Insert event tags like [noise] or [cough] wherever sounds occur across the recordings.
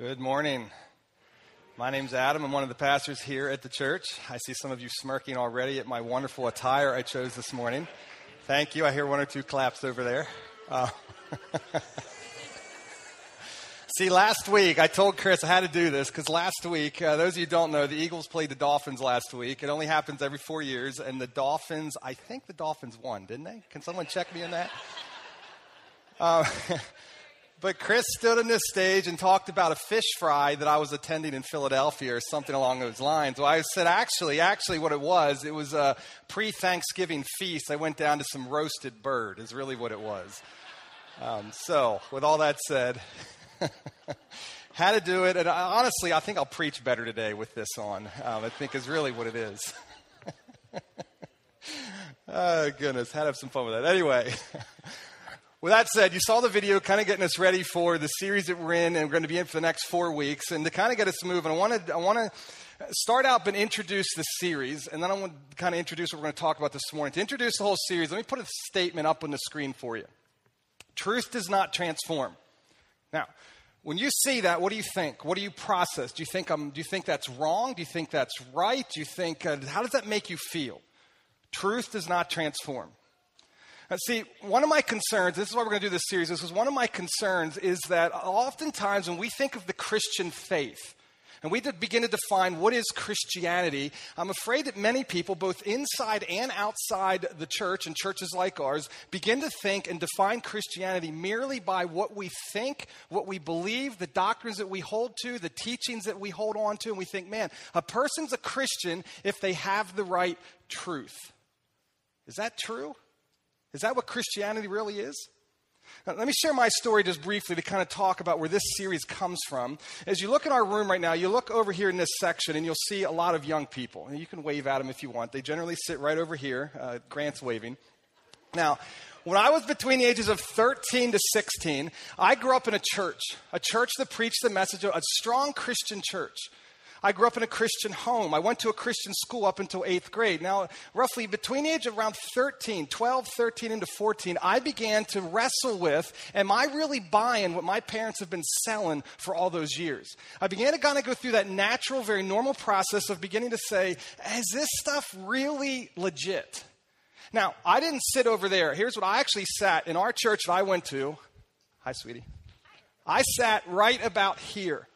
Good morning. My name's Adam. I'm one of the pastors here at the church. I see some of you smirking already at my wonderful attire I chose this morning. Thank you. I hear one or two claps over there. Uh, [laughs] see, last week I told Chris I had to do this because last week, uh, those of you don't know, the Eagles played the Dolphins last week. It only happens every four years, and the Dolphins, I think the Dolphins won, didn't they? Can someone check me on that? Uh, [laughs] But Chris stood on this stage and talked about a fish fry that I was attending in Philadelphia or something along those lines. Well, I said, actually, actually, what it was, it was a pre Thanksgiving feast. I went down to some roasted bird, is really what it was. Um, so, with all that said, [laughs] how to do it. And I, honestly, I think I'll preach better today with this on, um, I think is really what it is. [laughs] oh, goodness, had to have some fun with that. Anyway. [laughs] With that said, you saw the video kind of getting us ready for the series that we're in and we're going to be in for the next four weeks. And to kind of get us moving, I want to, I want to start out and introduce the series. And then I want to kind of introduce what we're going to talk about this morning. To introduce the whole series, let me put a statement up on the screen for you. Truth does not transform. Now, when you see that, what do you think? What do you process? Do you think, um, do you think that's wrong? Do you think that's right? Do you think, uh, how does that make you feel? Truth does not transform. See, one of my concerns, this is why we're going to do this series, this is one of my concerns is that oftentimes when we think of the Christian faith, and we begin to define what is Christianity, I'm afraid that many people, both inside and outside the church and churches like ours, begin to think and define Christianity merely by what we think, what we believe, the doctrines that we hold to, the teachings that we hold on to, and we think, man, a person's a Christian if they have the right truth. Is that true? Is that what Christianity really is? Now, let me share my story just briefly to kind of talk about where this series comes from. As you look in our room right now, you look over here in this section and you'll see a lot of young people. And you can wave at them if you want. They generally sit right over here. Uh, Grant's waving. Now, when I was between the ages of 13 to 16, I grew up in a church, a church that preached the message of a strong Christian church. I grew up in a Christian home. I went to a Christian school up until eighth grade. Now, roughly between the age of around 13, 12, 13 into 14, I began to wrestle with, am I really buying what my parents have been selling for all those years? I began to kind of go through that natural, very normal process of beginning to say, is this stuff really legit? Now, I didn't sit over there. Here's what I actually sat in our church that I went to. Hi, sweetie. I sat right about here.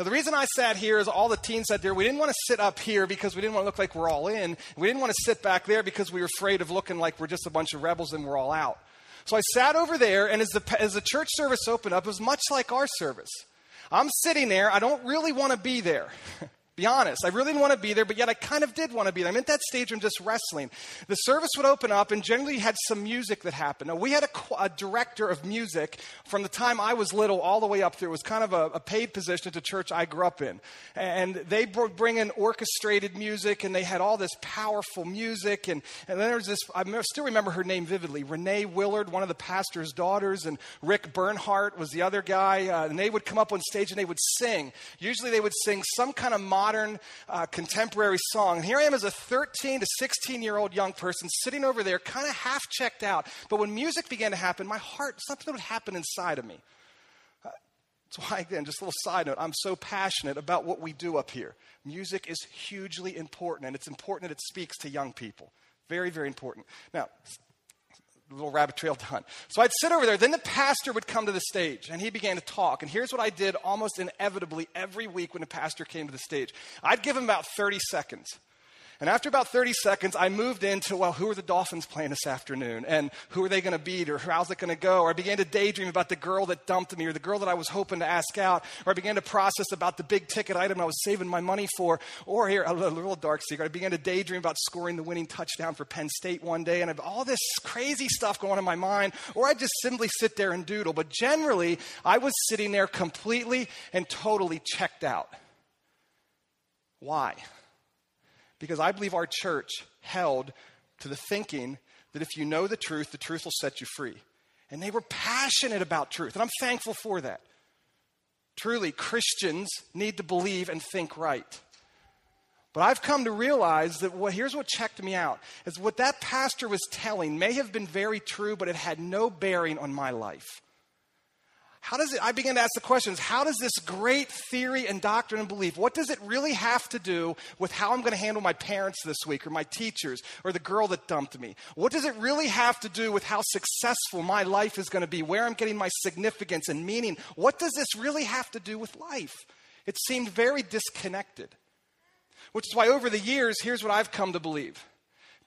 Now, the reason I sat here is all the teens sat there. We didn't want to sit up here because we didn't want to look like we're all in. We didn't want to sit back there because we were afraid of looking like we're just a bunch of rebels and we're all out. So I sat over there, and as the, as the church service opened up, it was much like our service. I'm sitting there. I don't really want to be there. [laughs] Be honest, I really didn't want to be there, but yet I kind of did want to be there. I'm at that stage, I'm just wrestling. The service would open up, and generally had some music that happened. Now, we had a, a, director of music from the time I was little all the way up through. It was kind of a, a paid position at the church I grew up in. And they bring in orchestrated music, and they had all this powerful music. And, and then there was this, I still remember her name vividly Renee Willard, one of the pastor's daughters, and Rick Bernhardt was the other guy. Uh, and they would come up on stage and they would sing. Usually they would sing some kind of modern modern uh, contemporary song. And here I am as a 13 to 16 year old young person sitting over there, kind of half checked out. But when music began to happen, my heart, something would happen inside of me. Uh, that's why, again, just a little side note, I'm so passionate about what we do up here. Music is hugely important, and it's important that it speaks to young people. Very, very important. Now, little rabbit trail done. So I'd sit over there. Then the pastor would come to the stage and he began to talk. And here's what I did almost inevitably every week when the pastor came to the stage I'd give him about 30 seconds. And after about 30 seconds, I moved into, well, who are the Dolphins playing this afternoon? And who are they going to beat? Or how's it going to go? Or I began to daydream about the girl that dumped me or the girl that I was hoping to ask out. Or I began to process about the big ticket item I was saving my money for. Or here, a little dark secret, I began to daydream about scoring the winning touchdown for Penn State one day. And I have all this crazy stuff going on in my mind. Or I'd just simply sit there and doodle. But generally, I was sitting there completely and totally checked out. Why? Because I believe our church held to the thinking that if you know the truth, the truth will set you free. And they were passionate about truth, and I'm thankful for that. Truly, Christians need to believe and think right. But I've come to realize that what, here's what checked me out is what that pastor was telling may have been very true, but it had no bearing on my life. How does it, I began to ask the questions, how does this great theory and doctrine and belief, what does it really have to do with how I'm going to handle my parents this week or my teachers or the girl that dumped me? What does it really have to do with how successful my life is going to be, where I'm getting my significance and meaning? What does this really have to do with life? It seemed very disconnected. Which is why over the years, here's what I've come to believe.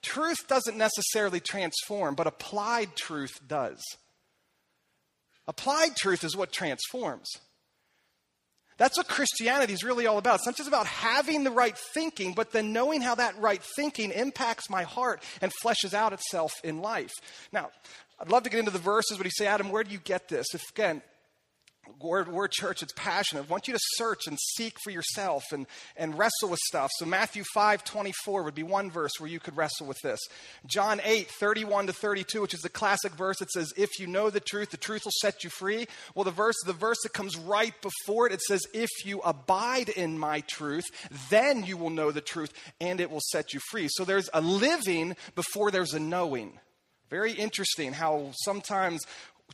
Truth doesn't necessarily transform, but applied truth does. Applied truth is what transforms. That's what Christianity is really all about. It's not just about having the right thinking, but then knowing how that right thinking impacts my heart and fleshes out itself in life. Now, I'd love to get into the verses, but you say, Adam, where do you get this? If, again, we're, we're church that's passionate. I want you to search and seek for yourself and, and wrestle with stuff. So Matthew 5, 24 would be one verse where you could wrestle with this. John 8, 31 to 32, which is the classic verse that says, if you know the truth, the truth will set you free. Well, the verse, the verse that comes right before it, it says, if you abide in my truth, then you will know the truth and it will set you free. So there's a living before there's a knowing. Very interesting how sometimes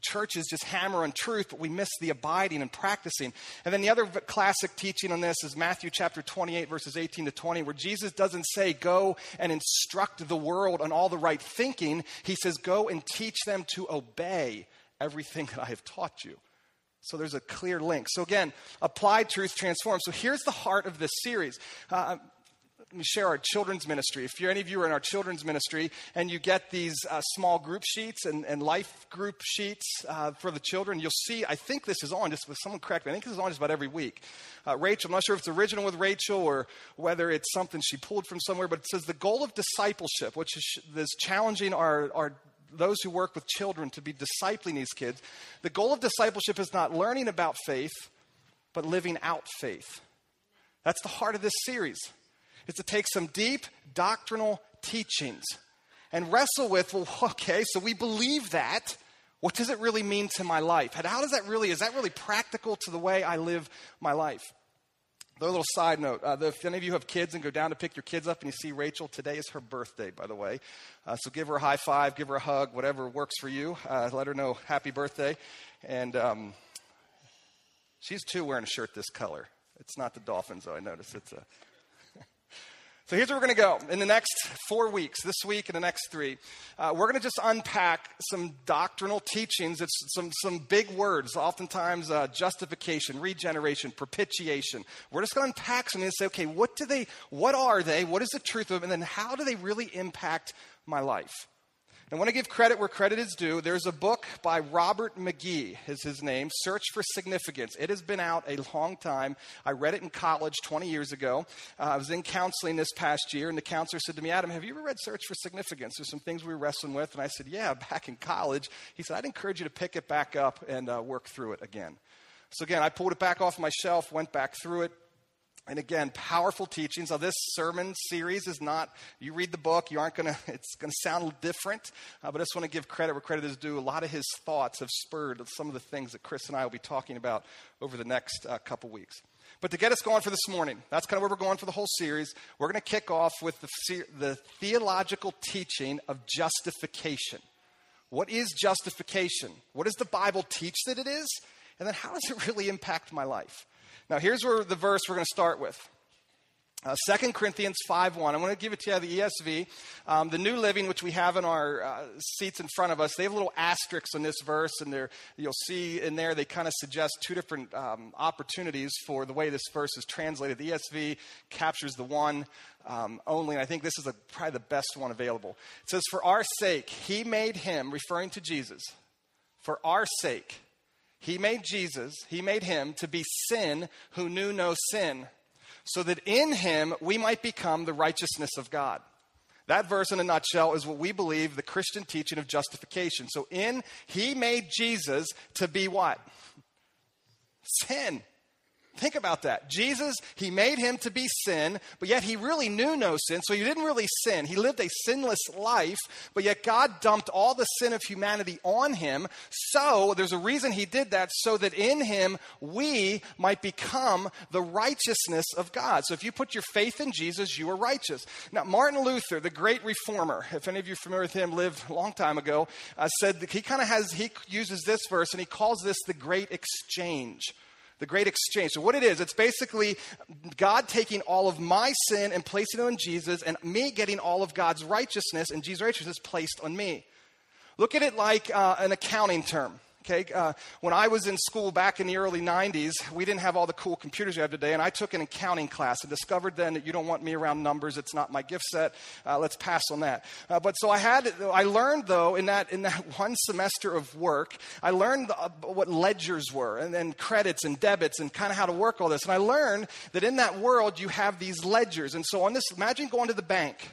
churches just hammer on truth, but we miss the abiding and practicing. And then the other classic teaching on this is Matthew chapter 28, verses 18 to 20, where Jesus doesn't say, Go and instruct the world on all the right thinking. He says, Go and teach them to obey everything that I have taught you. So there's a clear link. So again, applied truth transforms. So here's the heart of this series. Uh, me share our children's ministry. If any of you are in our children's ministry and you get these uh, small group sheets and, and life group sheets uh, for the children, you'll see, I think this is on, just with someone correct me, I think this is on just about every week. Uh, Rachel, I'm not sure if it's original with Rachel or whether it's something she pulled from somewhere, but it says the goal of discipleship, which is, is challenging our, our those who work with children to be discipling these kids. The goal of discipleship is not learning about faith, but living out faith. That's the heart of this series is to take some deep doctrinal teachings and wrestle with, well, [laughs] okay, so we believe that. What does it really mean to my life? How does that really, is that really practical to the way I live my life? A little side note uh, if any of you have kids and go down to pick your kids up and you see Rachel, today is her birthday, by the way. Uh, so give her a high five, give her a hug, whatever works for you. Uh, let her know happy birthday. And um, she's too wearing a shirt this color. It's not the Dolphins, though, I notice. It's a so here's where we're going to go in the next four weeks, this week and the next three. Uh, we're going to just unpack some doctrinal teachings. It's some, some big words, oftentimes uh, justification, regeneration, propitiation. We're just going to unpack some and say, okay, what do they, what are they? What is the truth of them? And then how do they really impact my life? I want to give credit where credit is due. There's a book by Robert McGee, is his name, Search for Significance. It has been out a long time. I read it in college 20 years ago. Uh, I was in counseling this past year, and the counselor said to me, Adam, have you ever read Search for Significance? There's some things we were wrestling with. And I said, Yeah, [laughs] back in college. He said, I'd encourage you to pick it back up and uh, work through it again. So again, I pulled it back off my shelf, went back through it, and again, powerful teachings. Now, this sermon series is not, you read the book, you aren't going [laughs] to, it's going to sound different, uh, but I just want to give credit where credit is due. A lot of his thoughts have spurred some of the things that Chris and I will be talking about over the next uh, couple weeks. But to get us going for this morning, that's kind of where we're going for the whole series. We're going to kick off with the, the theological teaching of justification. What is justification? What does the Bible teach that it is? And then how does it really impact my life? Now, here's where the verse we're going to start with. Uh, 2 Corinthians 5.1. I'm going to give it to you the ESV. Um, the New Living, which we have in our uh, seats in front of us, they have little asterisks on this verse, and you'll see in there they kind of suggest two different um, opportunities for the way this verse is translated. The ESV captures the one um, only, and I think this is a, probably the best one available. It says, For our sake, he made him, referring to Jesus, for our sake, he made Jesus, He made Him to be sin who knew no sin, so that in Him we might become the righteousness of God. That verse, in a nutshell, is what we believe the Christian teaching of justification. So, in He made Jesus to be what? Sin. Think about that. Jesus, he made him to be sin, but yet he really knew no sin, so he didn't really sin. He lived a sinless life, but yet God dumped all the sin of humanity on him. So there's a reason he did that, so that in him we might become the righteousness of God. So if you put your faith in Jesus, you are righteous. Now, Martin Luther, the great reformer, if any of you are familiar with him, lived a long time ago, uh, said he kind of has, he uses this verse and he calls this the great exchange the great exchange. So, what it is, it's basically God taking all of my sin and placing it on Jesus, and me getting all of God's righteousness and Jesus' righteousness placed on me. Look at it like uh, an accounting term. Okay, uh, when I was in school back in the early 90s, we didn't have all the cool computers we have today, and I took an accounting class and discovered then that you don't want me around numbers. It's not my gift set. Uh, let's pass on that. Uh, but so I had, I learned though in that in that [laughs] one semester of work, I learned uh, what ledgers were, and then credits and debits, and kind of how to work all this. And I learned that in that world you have these ledgers. And so on this, imagine going to the bank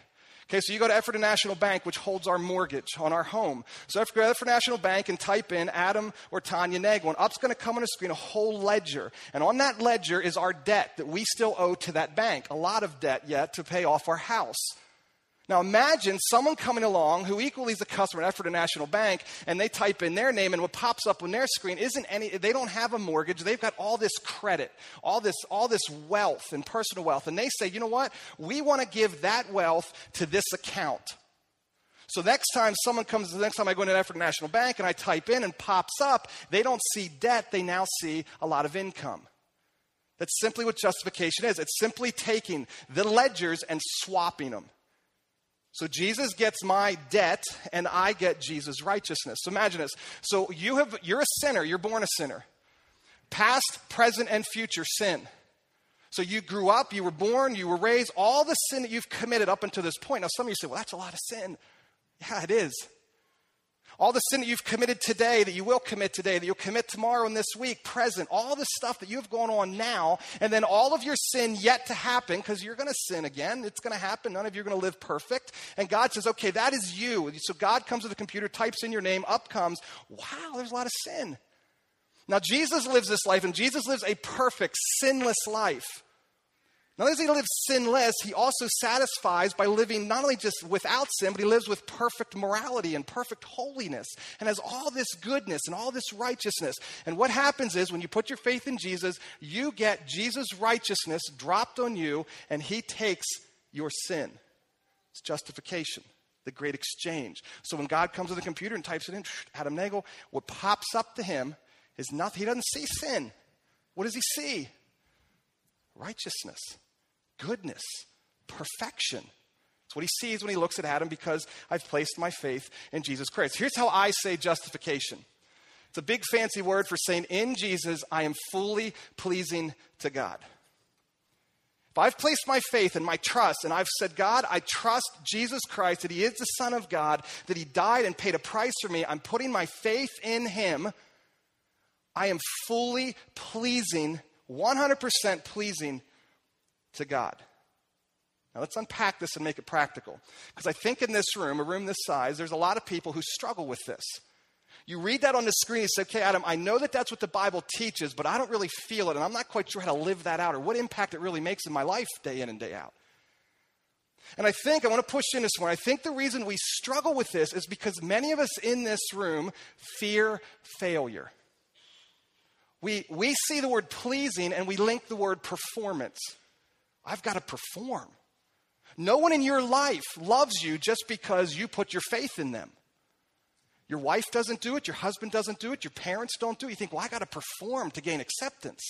Okay, so you go to Ephrata National Bank, which holds our mortgage on our home. So if you go to Ephrata National Bank and type in Adam or Tanya Nagel, and up's going to come on a screen a whole ledger. And on that ledger is our debt that we still owe to that bank, a lot of debt yet to pay off our house. Now imagine someone coming along who equally is a customer at Ephrata National Bank and they type in their name and what pops up on their screen isn't any, they don't have a mortgage. They've got all this credit, all this, all this wealth and personal wealth. And they say, you know what? We want to give that wealth to this account. So next time someone comes, the next time I go into Ephrata National Bank and I type in and pops up, they don't see debt, they now see a lot of income. That's simply what justification is. It's simply taking the ledgers and swapping them. So Jesus gets my debt and I get Jesus' righteousness. So imagine this. So you have you're a sinner, you're born a sinner. Past, present, and future sin. So you grew up, you were born, you were raised, all the sin that you've committed up until this point. Now some of you say, well, that's a lot of sin. Yeah, it is. All the sin that you've committed today, that you will commit today, that you'll commit tomorrow and this week, present, all the stuff that you've gone on now, and then all of your sin yet to happen, because you're going to sin again. It's going to happen. None of you are going to live perfect. And God says, okay, that is you. So God comes to the computer, types in your name, up comes, wow, there's a lot of sin. Now, Jesus lives this life, and Jesus lives a perfect, sinless life. Not only does he live sinless, he also satisfies by living not only just without sin, but he lives with perfect morality and perfect holiness and has all this goodness and all this righteousness. And what happens is when you put your faith in Jesus, you get Jesus' righteousness dropped on you, and he takes your sin. It's justification, the great exchange. So when God comes to the computer and types it in, Adam Nagel, what pops up to him is nothing. He doesn't see sin. What does he see? Righteousness goodness, perfection. It's what he sees when he looks at Adam because I've placed my faith in Jesus Christ. Here's how I say justification it's a big fancy word for saying, in Jesus, I am fully pleasing to God. If I've placed my faith and my trust, and I've said, God, I trust Jesus Christ, that He is the Son of God, that He died and paid a price for me, I'm putting my faith in Him, I am fully pleasing, 100% pleasing to God. Now, let's unpack this and make it practical. Because I think in this room, a room this size, there's a lot of people who struggle with this. You read that on the screen, you say, okay, Adam, I know that that's what the Bible teaches, but I don't really feel it, and I'm not quite sure how to live that out or what impact it really makes in my life day in and day out. And I think, I want to push in this one. I think the reason we struggle with this is because many of us in this room fear failure. We, we see the word pleasing and we link the word performance. I've got to perform. No one in your life loves you just because you put your faith in them. Your wife doesn't do it, your husband doesn't do it, your parents don't do it. You think, well, I got to perform to gain acceptance.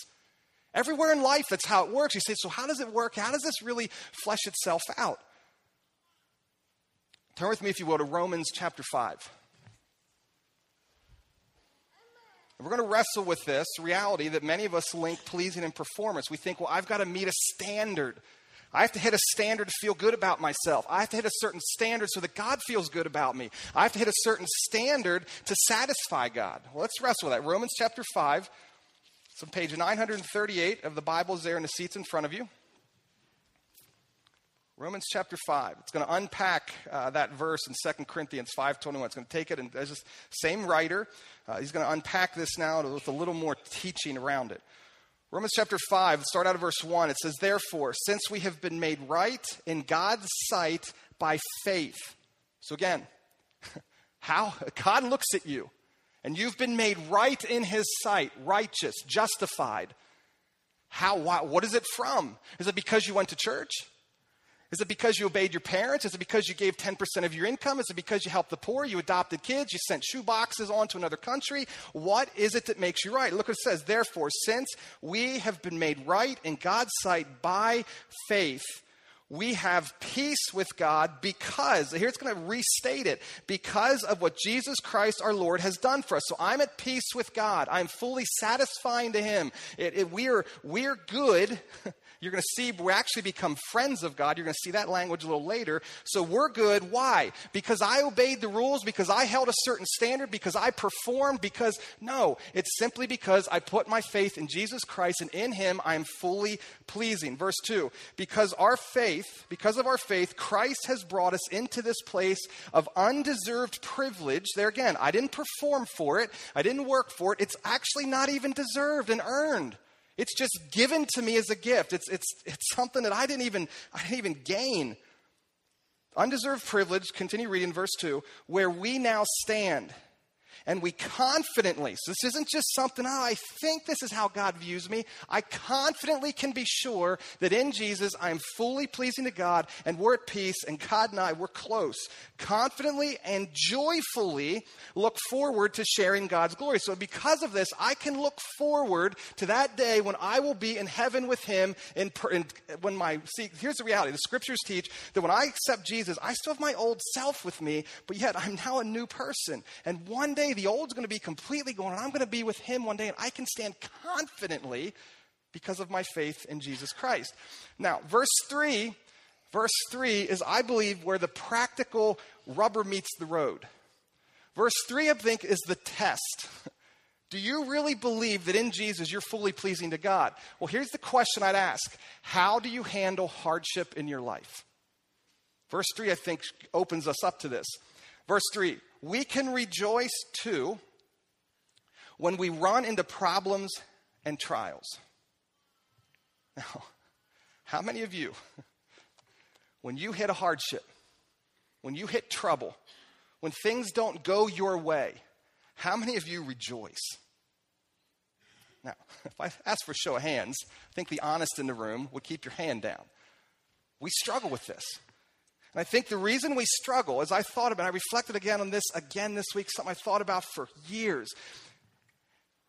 Everywhere in life, that's how it works. You say, so how does it work? How does this really flesh itself out? Turn with me, if you will, to Romans chapter 5. We're going to wrestle with this reality that many of us link pleasing and performance. We think, well, I've got to meet a standard. I have to hit a standard to feel good about myself. I have to hit a certain standard so that God feels good about me. I have to hit a certain standard to satisfy God. Well, let's wrestle with that. Romans chapter 5. It's on page 938 of the Bible is there in the seats in front of you. Romans chapter 5. It's going to unpack uh, that verse in 2 Corinthians 5.21. It's going to take it, and there's the same writer. Uh, he's going to unpack this now with a little more teaching around it. Romans chapter 5, start out of verse 1. It says, Therefore, since we have been made right in God's sight by faith. So again, [laughs] how God looks at you and you've been made right in his sight, righteous, justified. How, why, what is it from? Is it because you went to church? Is it because you obeyed your parents? Is it because you gave 10% of your income? Is it because you helped the poor? You adopted kids? You sent shoe boxes on to another country? What is it that makes you right? Look what it says. Therefore, since we have been made right in God's sight by faith, we have peace with God because, here it's going to restate it, because of what Jesus Christ our Lord has done for us. So I'm at peace with God. I'm fully satisfying to Him. It, it, we're, we're good. [laughs] You're going to see we actually become friends of God. You're going to see that language a little later. So we're good. Why? Because I obeyed the rules, because I held a certain standard, because I performed, because no, it's simply because I put my faith in Jesus Christ and in Him I am fully pleasing. Verse 2 Because our faith, because of our faith, Christ has brought us into this place of undeserved privilege. There again, I didn't perform for it, I didn't work for it. It's actually not even deserved and earned. It's just given to me as a gift. It's, it's, it's something that I didn't even, I didn't even gain. Undeserved privilege, continue reading verse 2, where we now stand and we confidently, so this isn't just something, oh, I think this is how God views me. I confidently can be sure that in Jesus I'm fully pleasing to God and we're at peace and God and I, we're close. Confidently and joyfully look forward to sharing God's glory. So because of this, I can look forward to that day when I will be in heaven with Him. In, in, when my, see, here's the reality. The scriptures teach that when I accept Jesus, I still have my old self with me, but yet I'm now a new person. And one day the old's going to be completely gone, and I'm going to be with him one day, and I can stand confidently because of my faith in Jesus Christ. Now, verse 3, verse 3 is, I believe, where the practical rubber meets the road. Verse 3, I think, is the test. [laughs] Do you really believe that in Jesus you're fully pleasing to God? Well, here's the question I'd ask How do you handle hardship in your life? Verse 3, I think, opens us up to this. Verse 3 we can rejoice too when we run into problems and trials. [laughs] Now, how many of you, [laughs] when you hit a hardship, when you hit trouble, when things don't go your way, how many of you rejoice? Now, [laughs] if I ask for a show of hands, I think the honest in the room would keep your hand down. We struggle with this. And I think the reason we struggle, as I thought about, I reflected again on this again this week, something I thought about for years.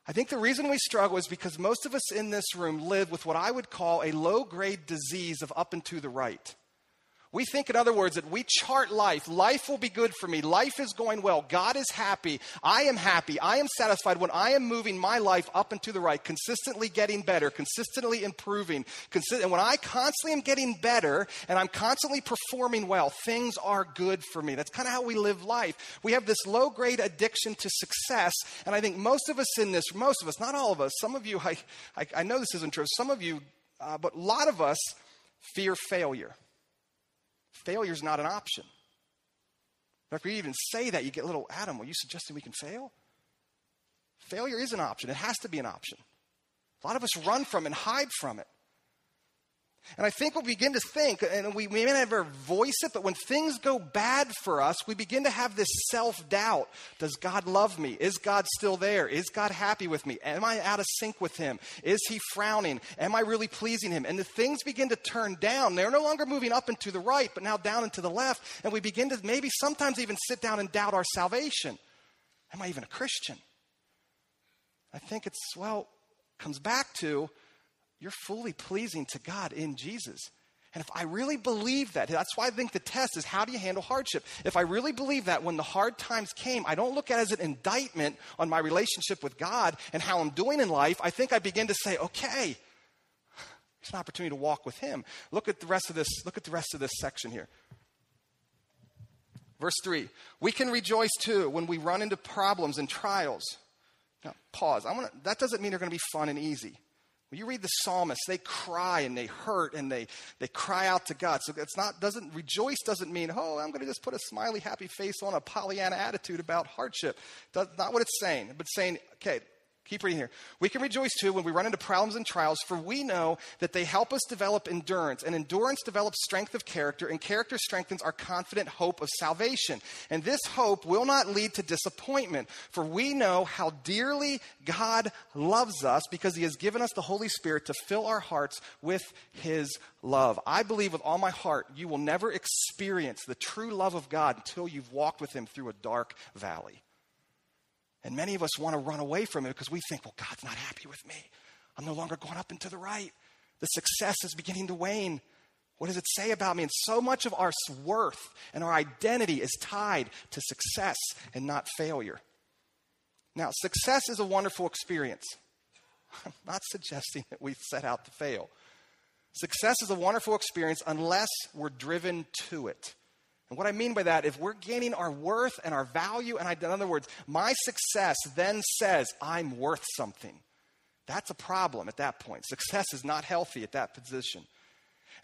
I think the reason we struggle is because most of us in this room live with what I would call a low grade disease of up and to the right. We think, in other words, that we chart life. Life will be good for me. Life is going well. God is happy. I am happy. I am satisfied when I am moving my life up and to the right, consistently getting better, consistently improving. And when I constantly am getting better and I'm constantly performing well, things are good for me. That's kind of how we live life. We have this low grade addiction to success. And I think most of us in this, most of us, not all of us, some of you, [laughs] I, I, I know this isn't true, some of you, uh, but a lot of us fear failure. Failure is not an option. If we even say that, you get little, Adam, are you suggesting we can fail? Failure is an option. It has to be an option. A lot of us run from and hide from it. And I think we'll begin to think, and we may never voice it, but when things go bad for us, we begin to have this self doubt. Does God love me? Is God still there? Is God happy with me? Am I out of sync with Him? Is He frowning? Am I really pleasing Him? And the things begin to turn down. They're no longer moving up and to the right, but now down and to the left. And we begin to maybe sometimes even sit down and doubt our salvation. Am I even a Christian? I think it's, well, comes back to you're fully pleasing to God in Jesus. And if I really believe that, that's why I think the test is how do you handle hardship? If I really believe that when the hard times came, I don't look at it as an indictment on my relationship with God and how I'm doing in life. I think I begin to say, okay, it's an opportunity to walk with Him. Look at the rest of this, look at the rest of this section here. Verse 3 We can rejoice too when we run into problems and trials. Now, pause. I wanna, that doesn't mean they're going to be fun and easy. When you read the psalmists, they cry and they hurt and they, they cry out to God. So it's not, doesn't, rejoice doesn't mean, oh, I'm going to just put a smiley, happy face on a Pollyanna attitude about hardship. That's not what it's saying. But saying, okay, Keep reading here. We can rejoice too when we run into problems and trials, for we know that they help us develop endurance, and endurance develops strength of character, and character strengthens our confident hope of salvation. And this hope will not lead to disappointment, for we know how dearly God loves us because He has given us the Holy Spirit to fill our hearts with His love. I believe with all my heart you will never experience the true love of God until you've walked with Him through a dark valley. And many of us want to run away from it because we think, well, God's not happy with me. I'm no longer going up and to the right. The success is beginning to wane. What does it say about me? And so much of our worth and our identity is tied to success and not failure. Now, success is a wonderful experience. I'm not suggesting that we set out to fail. Success is a wonderful experience unless we're driven to it. And what I mean by that, if we're gaining our worth and our value, and I, in other words, my success then says I'm worth something, that's a problem at that point. [laughs] Success is not healthy at that position.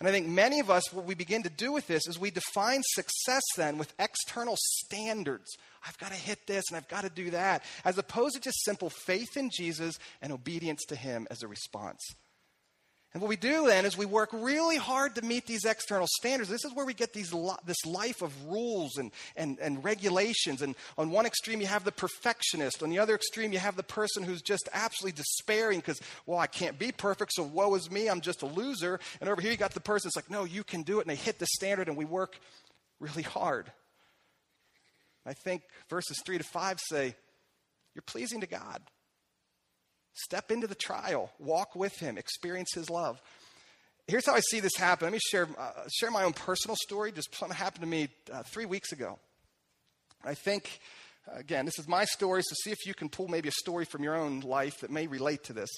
And I think many of us, what we begin to do with this is we define success then with external standards. I've got to hit this and I've got to do that, as opposed to just simple faith in Jesus and obedience to Him as a response. And what we do then is we work really hard to meet these external standards. This is where we get these, this life of rules and, and, and regulations. And on one extreme, you have the perfectionist. On the other extreme, you have the person who's just absolutely despairing because, well, I can't be perfect, so woe is me, I'm just a loser. And over here, you got the person that's like, no, you can do it. And they hit the standard, and we work really hard. I think verses 3 to 5 say, you're pleasing to God. Step into the trial, walk with him, experience his love. Here's how I see this happen. Let me share, uh, share my own personal story. Just something happened to me uh, three weeks ago. I think, again, this is my story, so see if you can pull maybe a story from your own life that may relate to this.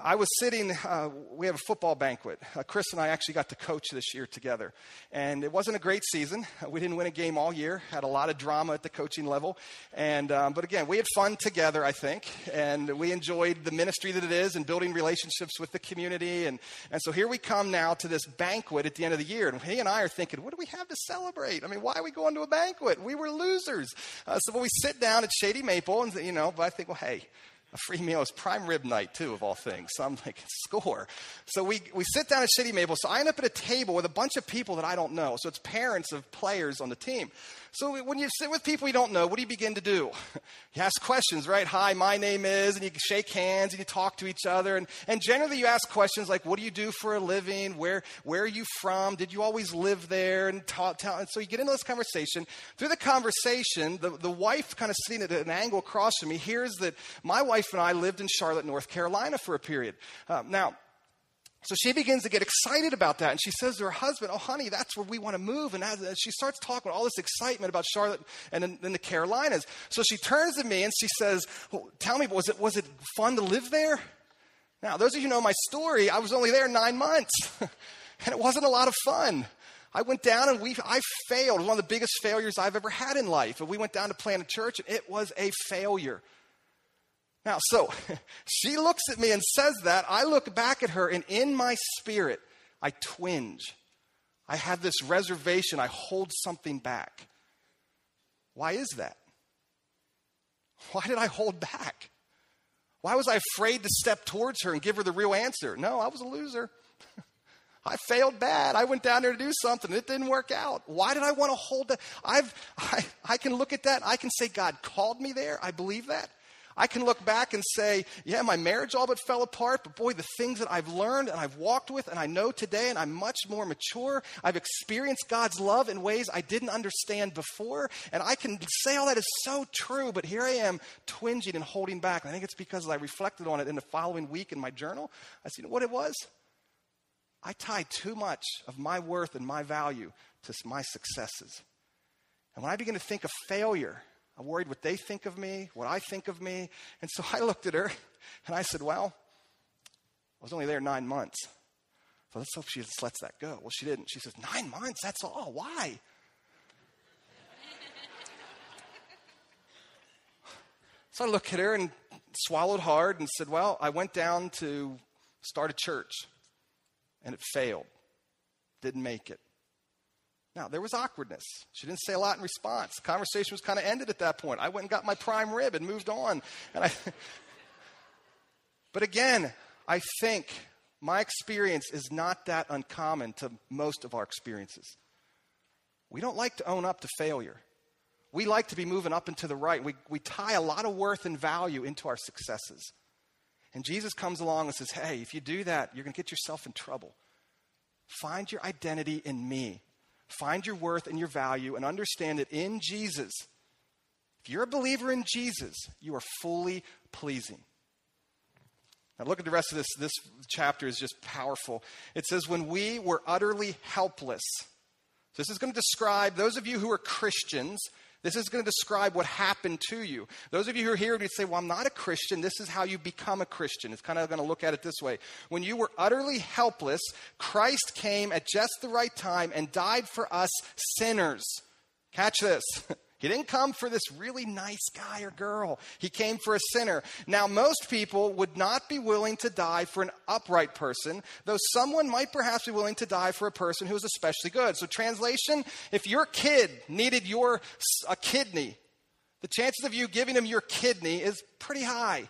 I was sitting, uh, we have a football banquet. Uh, Chris and I actually got to coach this year together. And it wasn't a great season. We didn't win a game all year, had a lot of drama at the coaching level. And, um, but again, we had fun together, I think. And we enjoyed the ministry that it is and building relationships with the community. And, and so here we come now to this banquet at the end of the year. And he and I are thinking, what do we have to celebrate? I mean, why are we going to a banquet? We were losers. Uh, so we sit down at Shady Maple and, you know, but I think, well, hey, a free meal. is prime rib night, too, of all things. So I'm like, score. So we, we sit down at Shady Maple. So I end up at a table with a bunch of people that I don't know. So it's parents of players on the team. So when you sit with people you don't know, what do you begin to do? [laughs] You ask questions, right? Hi, my name is, and you shake hands and you talk to each other. And, and generally you ask questions like, what do you do for a living? Where, where are you from? Did you always live there? And, and so you get into this conversation. Through the conversation, the, the wife kind of sitting at an angle across from me hears that my wife and I lived in Charlotte, North Carolina for a period. Uh, now, so she begins to get excited about that. And she says to her husband, Oh, honey, that's where we want to move. And as, as she starts talking all this excitement about Charlotte and in, the Carolinas. So she turns to me and she says, well, Tell me, was it, was it fun to live there? Now, those of you who know my story, I was only there nine months. [laughs] and it wasn't a lot of fun. I went down and we, I failed. One of the biggest failures I've ever had in life. And we went down to plant a church and it was a failure. Now, so [laughs] she looks at me and says that. I look back at her, and in my spirit, I twinge. I have this reservation. I hold something back. Why is that? [laughs] Why did I hold back? Why was I afraid to step towards her and give her the real answer? No, I was a loser. [laughs] I failed bad. I went down there to do something. It didn't work out. Why did I want to hold that? I've, I, I can look at that. I can say God called me there. I believe that. I can look back and say, yeah, my marriage all but fell apart, but boy, the things that I've learned and I've walked with and I know today and I'm much more mature. I've experienced God's love in ways I didn't understand before. And I can say all that is so true, but here I am twinging and holding back. And I think it's because I reflected on it in the following week in my journal. I see what it was. I tied too much of my worth and my value to my successes. And when I begin to think of failure, I'm worried what they think of me, what I think of me. And so I looked at her and I said, Well, I was only there nine months. So let's hope she just lets that go. Well, she didn't. She says, Nine months? That's all. Why? [laughs] so I looked at her and swallowed hard and said, Well, I went down to start a church and it failed. Didn't make it. Now, there was awkwardness. She didn't say a lot in response. The conversation was kind of ended at that point. I went and got my prime rib and moved on. And I, [laughs] But again, I think my experience is not that uncommon to most of our experiences. We don't like to own up to failure. We like to be moving up and to the right. We, we tie a lot of worth and value into our successes. And Jesus comes along and says, Hey, if you do that, you're going to get yourself in trouble. Find your identity in me. Find your worth and your value and understand that in Jesus, if you're a believer in Jesus, you are fully pleasing. Now, look at the rest of this. This chapter is just powerful. It says, When we were utterly helpless. So this is going to describe those of you who are Christians this is going to describe what happened to you. Those of you who are here, you say, Well, I'm not a Christian. This is how you become a Christian. It's kind of going to look at it this way. When you were utterly helpless, Christ came at just the right time and died for us sinners. Catch this. [laughs] He didn't come for this really nice guy or girl. He came for a sinner. Now, most people would not be willing to die for an upright person, though someone might perhaps be willing to die for a person who is especially good. So, translation if your kid needed your a kidney, the chances of you giving him your kidney is pretty high.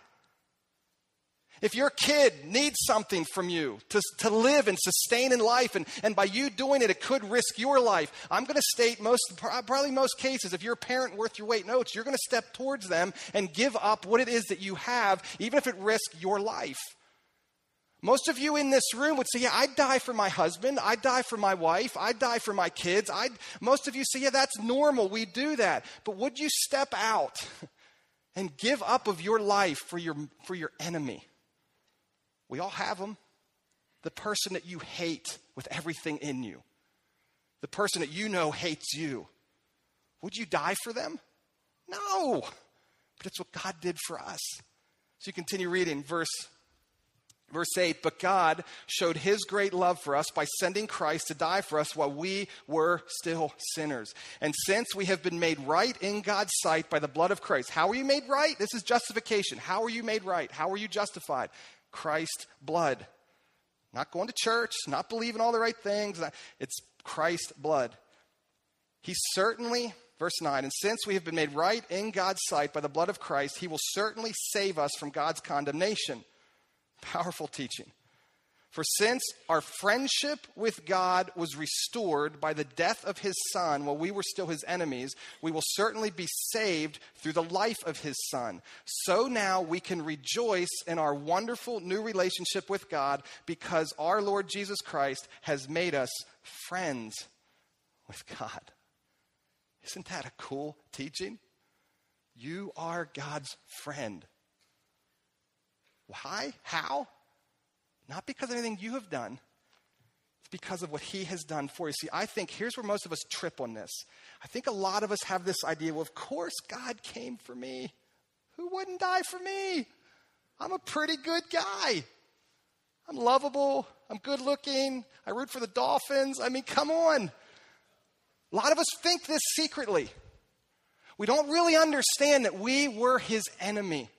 If your kid needs something from you to, to live and sustain in life, and, and by you doing it, it could risk your life, I'm going to state most, probably most cases, if you're a parent worth your weight in oats, you're going to step towards them and give up what it is that you have, even if it risks your life. Most of you in this room would say, Yeah, I'd die for my husband. I'd die for my wife. I'd die for my kids. I'd, most of you say, Yeah, that's normal. We do that. But would you step out [laughs] and give up of your life for your, for your enemy? We all have them. The person that you hate with everything in you, the person that you know hates you. Would you die for them? No. But it's what God did for us. So you continue reading verse Verse 8, but God showed his great love for us by sending Christ to die for us while we were still sinners. And since we have been made right in God's sight by the blood of Christ, how are you made right? This is justification. How are you made right? How are you justified? Christ's blood. Not going to church, not believing all the right things. It's Christ's blood. He certainly, verse 9, and since we have been made right in God's sight by the blood of Christ, he will certainly save us from God's condemnation. Powerful teaching. For since our friendship with God was restored by the death of his son while we were still his enemies, we will certainly be saved through the life of his son. So now we can rejoice in our wonderful new relationship with God because our Lord Jesus Christ has made us friends with God. Isn't that a cool teaching? You are God's friend. Why? How? Not because of anything you have done, it's because of what He has done for you. See, I think here's where most of us trip on this. I think a lot of us have this idea well, of course, God came for me. Who wouldn't die for me? I'm a pretty good guy. I'm lovable. I'm good looking. I root for the Dolphins. I mean, come on. A lot of us think this secretly. We don't really understand that we were his enemy.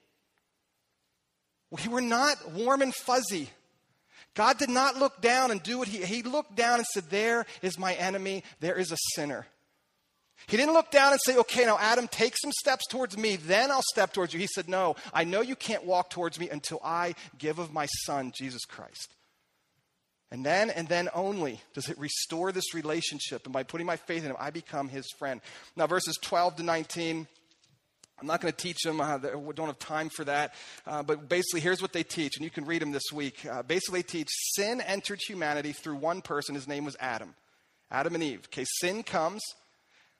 We were not warm and fuzzy. God did not look down and do what he, he looked down and said, There is my enemy, there is a sinner. He didn't look down and say, Okay, now Adam, take some steps towards me, then I'll step towards you. He said, No, I know you can't walk towards me until I give of my son, Jesus Christ. And then and then only does it restore this relationship. And by putting my faith in him, I become his friend. Now, verses 12 to 19 I'm not going to teach them. Uh, we don't have time for that. Uh, but basically, here's what they teach, and you can read them this week. Uh, basically, they teach sin entered humanity through one person. His name was Adam. Adam and Eve. Okay, sin comes.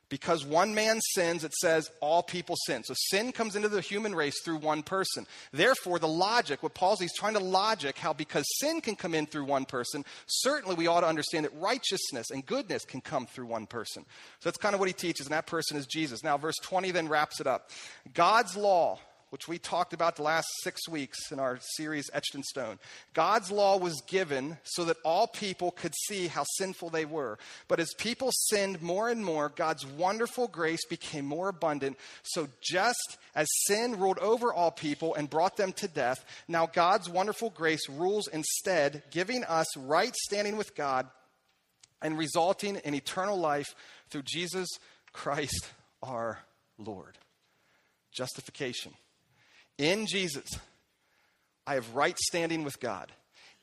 Because one man sins, it says all people sin. So sin comes into the human race through one person. Therefore, the logic, what Paul's he's trying to logic how because sin can come in through one person, certainly we ought to understand that righteousness and goodness can come through one person. So that's kind of what he teaches, and that person is Jesus. Now, verse 20 then wraps it up. God's law which we talked about the last six weeks in our series Etched in Stone. God's law was given so that all people could see how sinful they were. But as people sinned more and more, God's wonderful grace became more abundant. So just as sin ruled over all people and brought them to death, now God's wonderful grace rules instead, giving us right standing with God and resulting in eternal life through Jesus Christ our Lord. Justification. In Jesus, I have right standing with God.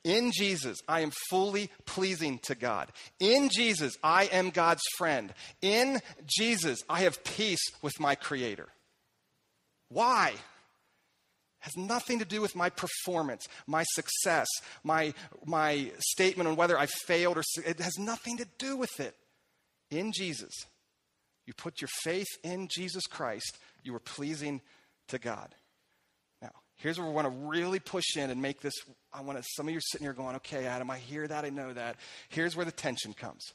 In Jesus, I am fully pleasing to God. In Jesus, I am God's friend. In Jesus, I have peace with my Creator. Why? It has nothing to do with my performance, my success, my, my statement on whether I failed or it has nothing to do with it. In Jesus, you put your faith in Jesus Christ, you are pleasing to God. Here's where we want to really push in and make this. I want to, some of you are sitting here going, okay, Adam, I hear that, I know that. Here's where the tension comes.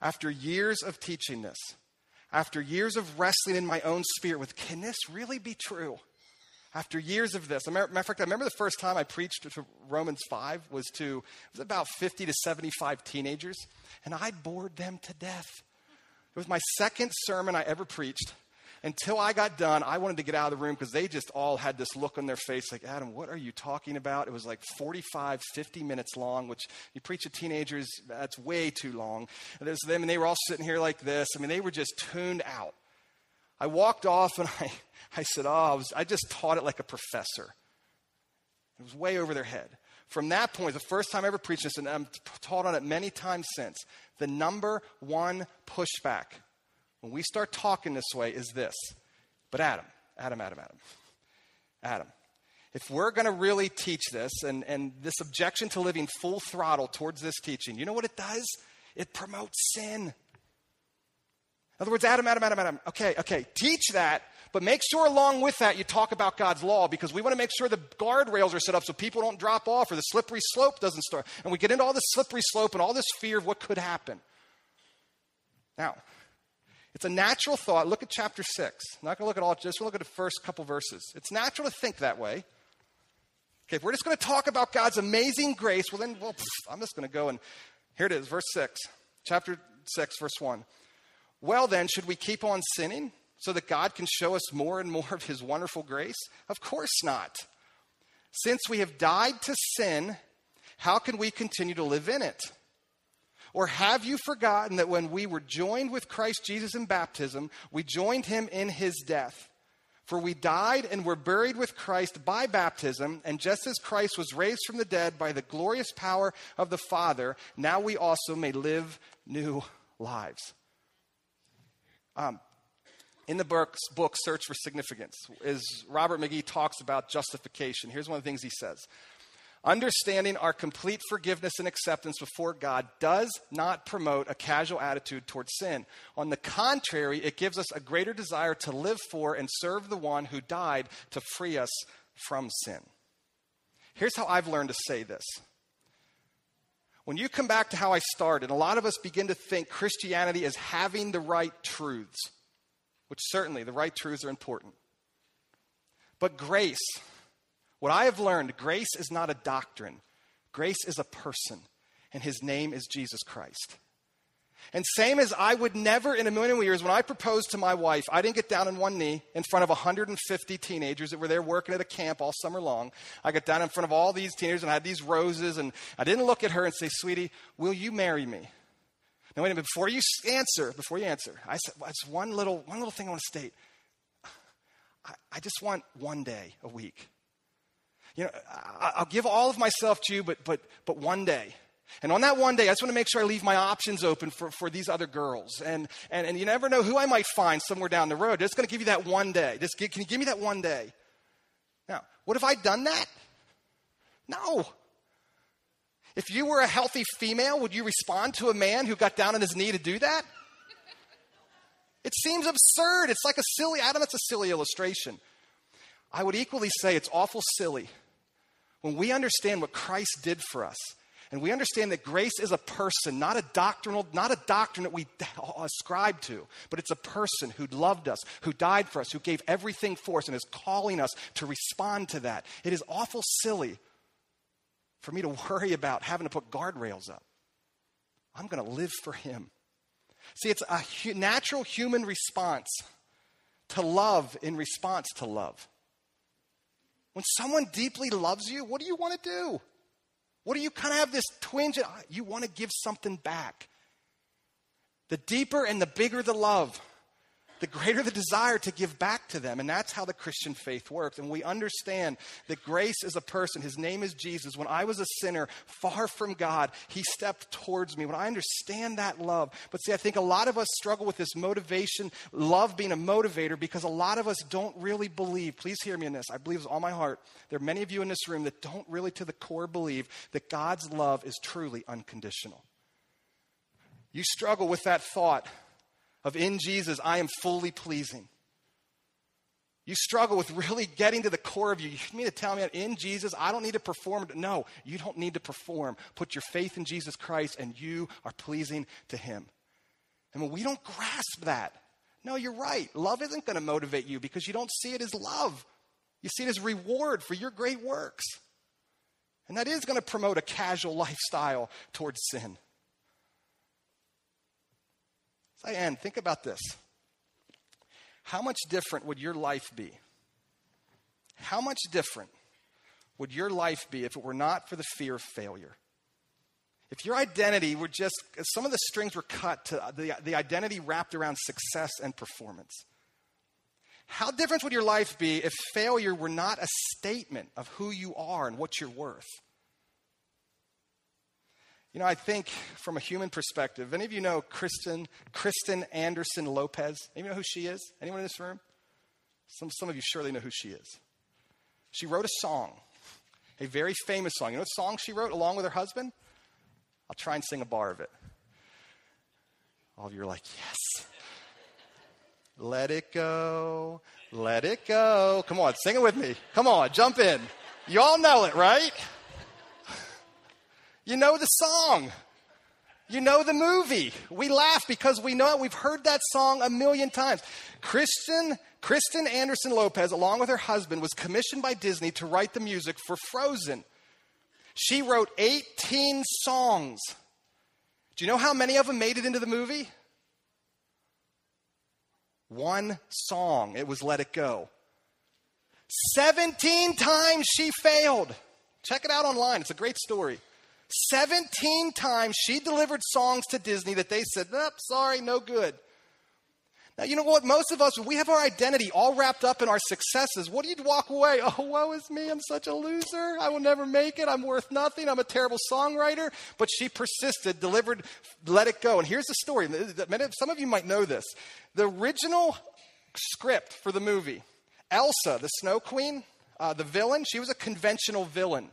After years of teaching this, after years of wrestling in my own spirit with, can this really be true? After years of this, matter of fact, I remember the first time I preached to Romans 5 was to, it was about 50 to 75 teenagers, and I bored them to death. It was my second sermon I ever preached until I got done, I wanted to get out of the room because they just all had this look on their face like, Adam, what are you talking about? It was like 45, 50 minutes long, which you preach to teenagers, that's way too long. And there's them, and they were all sitting here like this. I mean, they were just tuned out. I walked off and [laughs] I, I said, Oh, I, was, I just taught it like a professor. It was way over their head. From that point, the first time I ever preached this, and I'm taught on it many times since, the number one pushback when we start talking this way is this. But Adam, Adam, Adam, Adam, Adam, if we're going to really teach this and, and this objection to living full throttle towards this teaching, you know what it does? It promotes sin. In other words, Adam, Adam, Adam, Adam, okay, okay, teach that, but make sure along with that you talk about God's law because we want to make sure the guardrails are set up so people don't drop off or the slippery slope doesn't start. And we get into all this slippery slope and all this fear of what could happen. Now, it's a natural thought. Look at chapter 6. I'm not going to look at all, just look at the first couple verses. It's natural to think that way. Okay, if we're just going to talk about God's amazing grace, well, then, well, I'm just going to go and here it is, verse 6, chapter 6, verse 1. Well, then, should we keep on sinning so that God can show us more and more of his wonderful grace? Of course not. Since we have died to sin, how can we continue to live in it? Or have you forgotten that when we were joined with Christ Jesus in baptism, we joined him in his death? For we died and were buried with Christ by baptism, and just as Christ was raised from the dead by the glorious power of the Father, now we also may live new lives. Um, in the book, book Search for Significance, as Robert McGee talks about justification, here's one of the things he says Understanding our complete forgiveness and acceptance before God does not promote a casual attitude towards sin. On the contrary, it gives us a greater desire to live for and serve the one who died to free us from sin. Here's how I've learned to say this. When you come back to how I started, a lot of us begin to think Christianity is having the right truths, which certainly the right truths are important. But grace, what I have learned grace is not a doctrine, grace is a person, and his name is Jesus Christ. And same as I would never in a million years, when I proposed to my wife, I didn't get down on one knee in front of 150 teenagers that were there working at a camp all summer long. I got down in front of all these teenagers and I had these roses, and I didn't look at her and say, Sweetie, will you marry me? Now, wait a minute, before you answer, before you answer, I said, well, it's one little, one little thing I want to state. I, I just want one day a week you know, I'll give all of myself to you, but, but, but one day. And on that one day, I just want to make sure I leave my options open for, for these other girls. And, and, and you never know who I might find somewhere down the road. Just going to give you that one day. Just give, can you give me that one day? Now, what if I'd done that? No. If you were a healthy female, would you respond to a man who got down on his knee to do that? It seems absurd. It's like a silly, Adam, it's a silly illustration. I would equally say it's awful silly when we understand what Christ did for us, and we understand that grace is a person, not a doctrinal, not a doctrine that we [laughs] ascribe to, but it's a person who loved us, who died for us, who gave everything for us, and is calling us to respond to that. It is awful silly for me to [laughs] worry about having to put guardrails up. I'm going to live for Him. See, it's a natural human response to love in response to love. When someone deeply loves you, what do you want to do? What do you kind of have this twinge? You want to give something back. The deeper and the bigger the love, the greater the desire to give back to them. And that's how the Christian faith works. And we understand that grace is a person. His name is Jesus. When I was a sinner, far from God, he stepped towards me. When I understand that love. But see, I think a lot of us struggle with this motivation, love being a motivator, because a lot of us don't really believe. Please hear me in this. I believe with all my heart. There are many of you in this room that don't really to the core believe that God's love is truly unconditional. You struggle with that thought of in Jesus, I am fully pleasing. You struggle with really getting to the core of you. You mean to tell me that in Jesus, I don't need to perform? No, you don't need to perform. Put your faith in Jesus Christ and you are pleasing to Him. And when we don't grasp that, no, you're right. Love isn't going to motivate you because you don't see it as love. You see it as reward for your great works. And that is going to promote a casual lifestyle towards sin. End, think about this. How much different would your life be? How much different would your life be if it were not for the fear of failure? If your identity were just, some of the strings were cut to the, the identity wrapped around success and performance. How different would your life be if failure were not a statement of who you are and what you're worth? You know, I think from a human perspective, any of you know Kristen, Kristen Anderson Lopez? Anyone know who she is? Anyone in this room? Some, some of you surely know who she is. She wrote a song, a very famous song. You know what song she wrote along with her husband? I'll try and sing a bar of it. All of you are like, yes. Let it go, let it go. Come on, sing it with me. Come on, jump in. You all know it, right? You know the song. You know the movie. We laugh because we know it. We've heard that song a million times. Kristen, Kristen Anderson Lopez, along with her husband, was commissioned by Disney to write the music for Frozen. She wrote 18 songs. Do you know how many of them made it into the movie? One song. It was Let It Go. 17 times she failed. Check it out online. It's a great story. 17 times she delivered songs to Disney that they said, nope, sorry, no good. Now, you know what? Most of us, we have our identity all wrapped up in our successes. What do you walk away? [laughs] Oh, woe is me. I'm such a loser. I will never make it. I'm worth nothing. I'm a terrible songwriter. But she persisted, delivered, let it go. And here's the story. Some of you might know this. The original script for the movie, Elsa, the Snow Queen, uh, the villain, she was a conventional villain.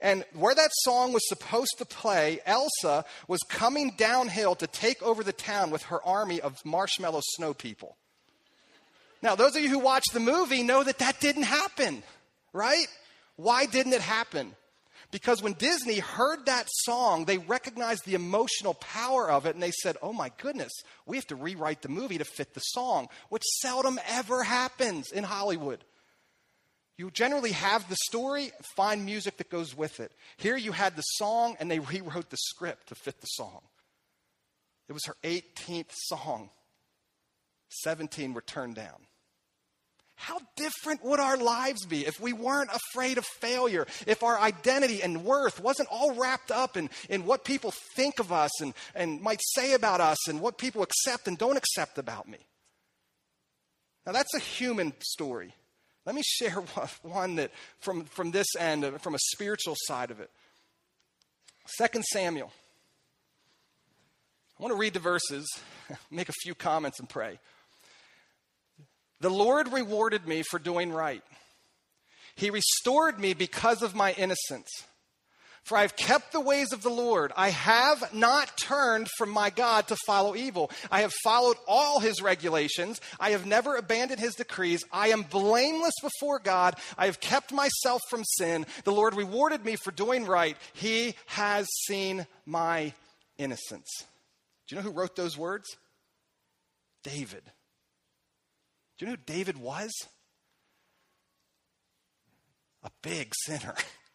And where that song was supposed to play, Elsa was coming downhill to take over the town with her army of marshmallow snow people. Now, those of you who watched the movie know that that didn't happen, right? Why didn't it happen? Because when Disney heard that song, they recognized the emotional power of it and they said, oh my goodness, we have to rewrite the movie to fit the song, which seldom ever happens in Hollywood. You generally have the story, find music that goes with it. Here you had the song, and they [laughs] rewrote the script to fit the song. It was her 18th song. 17 were turned down. How different would our lives be if we weren't afraid of failure, if our identity and worth wasn't all wrapped up in, in what people think of us and, and might say about us and what people accept and don't accept about me? Now, that's a human story. Let me share [laughs] one that from, from this end, uh, from a spiritual side of it. Second Samuel. I want to read the verses, [laughs] make a few comments, and pray. The Lord rewarded me for doing right. He restored me because of my innocence. For I have kept the ways of the Lord. I have not turned from my God to follow evil. I have followed all his regulations. I have never abandoned his decrees. I am blameless before God. I have kept myself from sin. The Lord rewarded me for doing right. He has seen my innocence. Do you know who wrote those words? David. Do you know who David was? A big sinner. [laughs]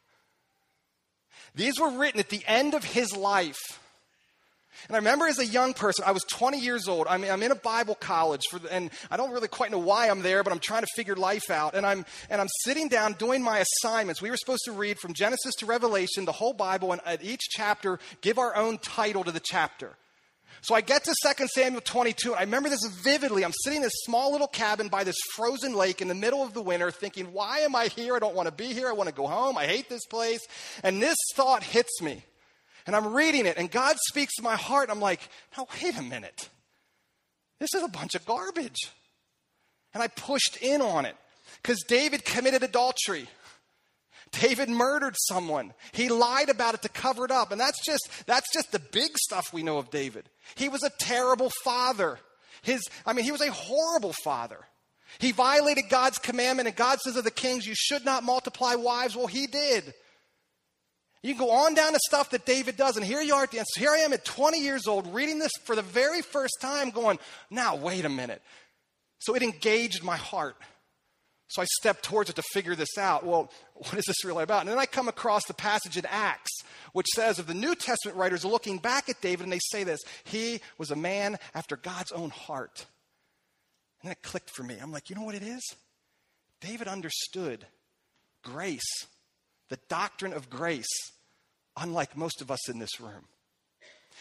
These were written at the end of his life. And I remember as a young person, I was 20 years old. I'm, I'm in a Bible college, for and I don't really quite know why I'm there, but I'm trying to figure life out. And I'm, and I'm sitting down doing my assignments. We were supposed to read from Genesis to Revelation, the whole Bible, and at each chapter, give our own title to the chapter. So I get to 2 Samuel 22, and I remember this vividly. I'm sitting in this small little cabin by this frozen lake in the middle of the winter, thinking, why am I here? I don't want to be here. I want to go home. I hate this place. And this thought hits me. And I'm reading it, and God speaks to my heart. I'm like, now, wait a minute. This is a bunch of garbage. And I pushed in on it because David committed adultery. David murdered someone. He lied about it to cover it up. And that's just, that's just the big stuff we know of David. He was a terrible father. His, I mean, he was a horrible father. He violated God's commandment, and God says of the kings, You should not multiply wives. Well, he did. You can go on down to stuff that David does, and here you are at the end. So here I am at 20 years old, reading this for the very first time, going, Now, wait a minute. So it engaged my heart. So I step towards it to figure this out. Well, [laughs] what is this really about? And then I come across the passage in Acts, which says of the New Testament writers looking back at David, and they say this He was a man after God's own heart. And then it clicked for me. I'm like, you know what it is? David understood grace, the doctrine of grace, unlike most of us in this room.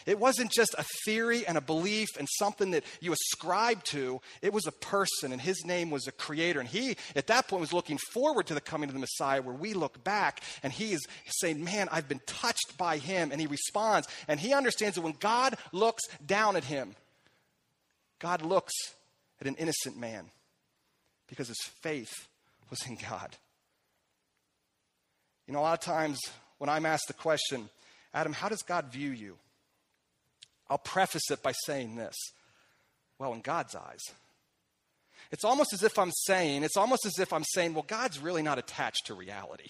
It wasn't just a theory and a belief and something that you ascribed to. It was a person, and his name was a creator. And he, at that point, was looking forward to the coming of the Messiah, where we look back and he is saying, Man, I've been touched by him. And he responds, and he understands that when God looks down at him, God looks at an innocent man because his faith was in God. You know, a lot of times when I'm asked the question, Adam, how does God view you? I'll preface it by saying this well, in God's eyes. It's almost as if I'm saying, it's almost as if I'm saying, well, God's really not attached to reality.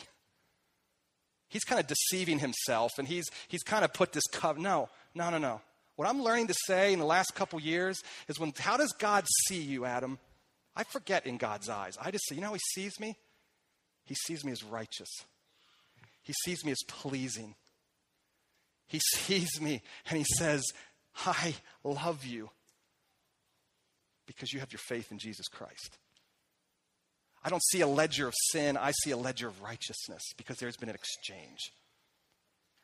He's kind of deceiving himself and he's, he's kind of put this cover. No, no, no, no. What I'm learning to say in the last couple years is when, how does God see you, Adam? I forget in God's eyes. I just say, you know how he sees me? He sees me as righteous. He sees me as pleasing. He [laughs] sees me and he says, I love you because you have your faith in Jesus Christ. I don't see a ledger of sin, I see a ledger of righteousness because there's been an exchange.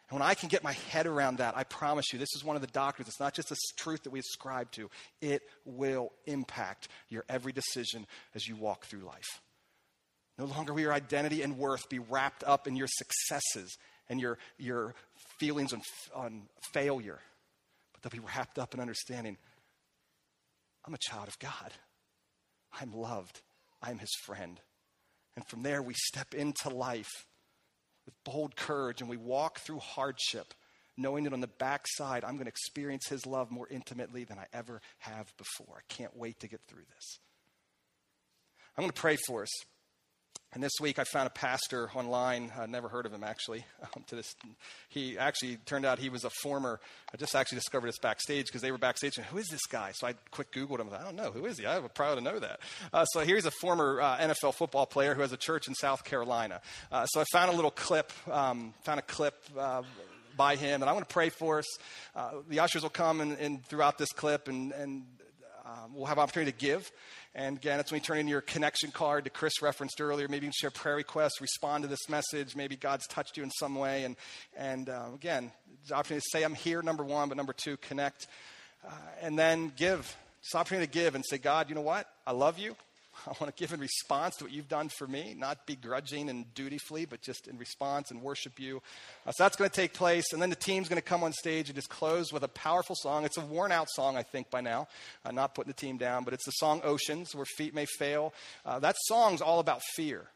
And when I can get my head around that, I promise you, this is one of the doctrines. It's not just a truth that we ascribe to, it will impact your every decision as you walk through life. No longer will your identity and worth be wrapped up in your successes and your, your feelings on, on failure but they'll be wrapped up in understanding I'm a child of God. I'm loved. I'm his friend. And from there, we step into life with bold courage and we walk through hardship, knowing that on the backside, I'm going to experience his love more intimately than I ever have before. I can't wait to get through this. I'm going to pray for us. And this week I found a pastor online. I never heard of him actually. [laughs] Um, to this, he actually turned out he was a former. I just actually discovered this backstage because they were backstage. And who is this guy? So I quick googled him. I don't know who is he. I'm proud to know that. Uh, so here's a former uh, NFL football player who has a church in South Carolina. Uh, so I found a little clip. Um, found a clip uh, by him, and I want to pray for us. Uh, the ushers will come and, and throughout this clip, and, and um, we'll have opportunity to give. And again, it's when you turn in your connection card that Chris referenced earlier. Maybe you can share prayer requests, respond to this message. Maybe God's touched you in some way. And, and uh, again, the opportunity to say, I'm here, number one, but number two, connect. Uh, and then give. It's opportunity to give and say, God, you know what? I love you. [laughs] I want to give in response to what you've done for me, not begrudging and dutifully, but just in response and worship you. Uh, so that's going to take place. And then the team's going to come on stage and just close with a powerful song. It's a worn out song, I think, by now. I'm not putting the team down, but it's the song Oceans, Where Feet May Fail. Uh, that song's all about fear.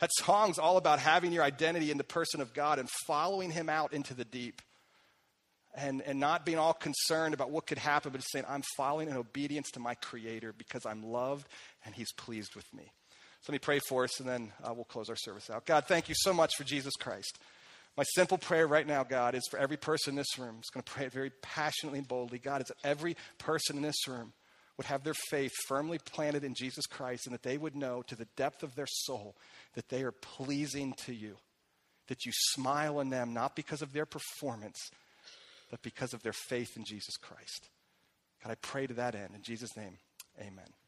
That song's all about having your identity in the person of God and following him out into the deep and, and not being all concerned about what could happen, but just saying, I'm following in obedience to my Creator because I'm loved and He's pleased with me. So let me pray for us, and then uh, we'll close our service out. God, thank you so much for Jesus Christ. My simple prayer right now, God, is for every person in this room. I'm going to pray it very passionately and boldly. God, is that every person in this room would have their faith firmly planted in Jesus Christ and that they would know to the depth of their soul that they are pleasing to you, that you smile on them, not because of their performance, but because of their faith in Jesus Christ. God, I pray to that end. In Jesus' name, amen.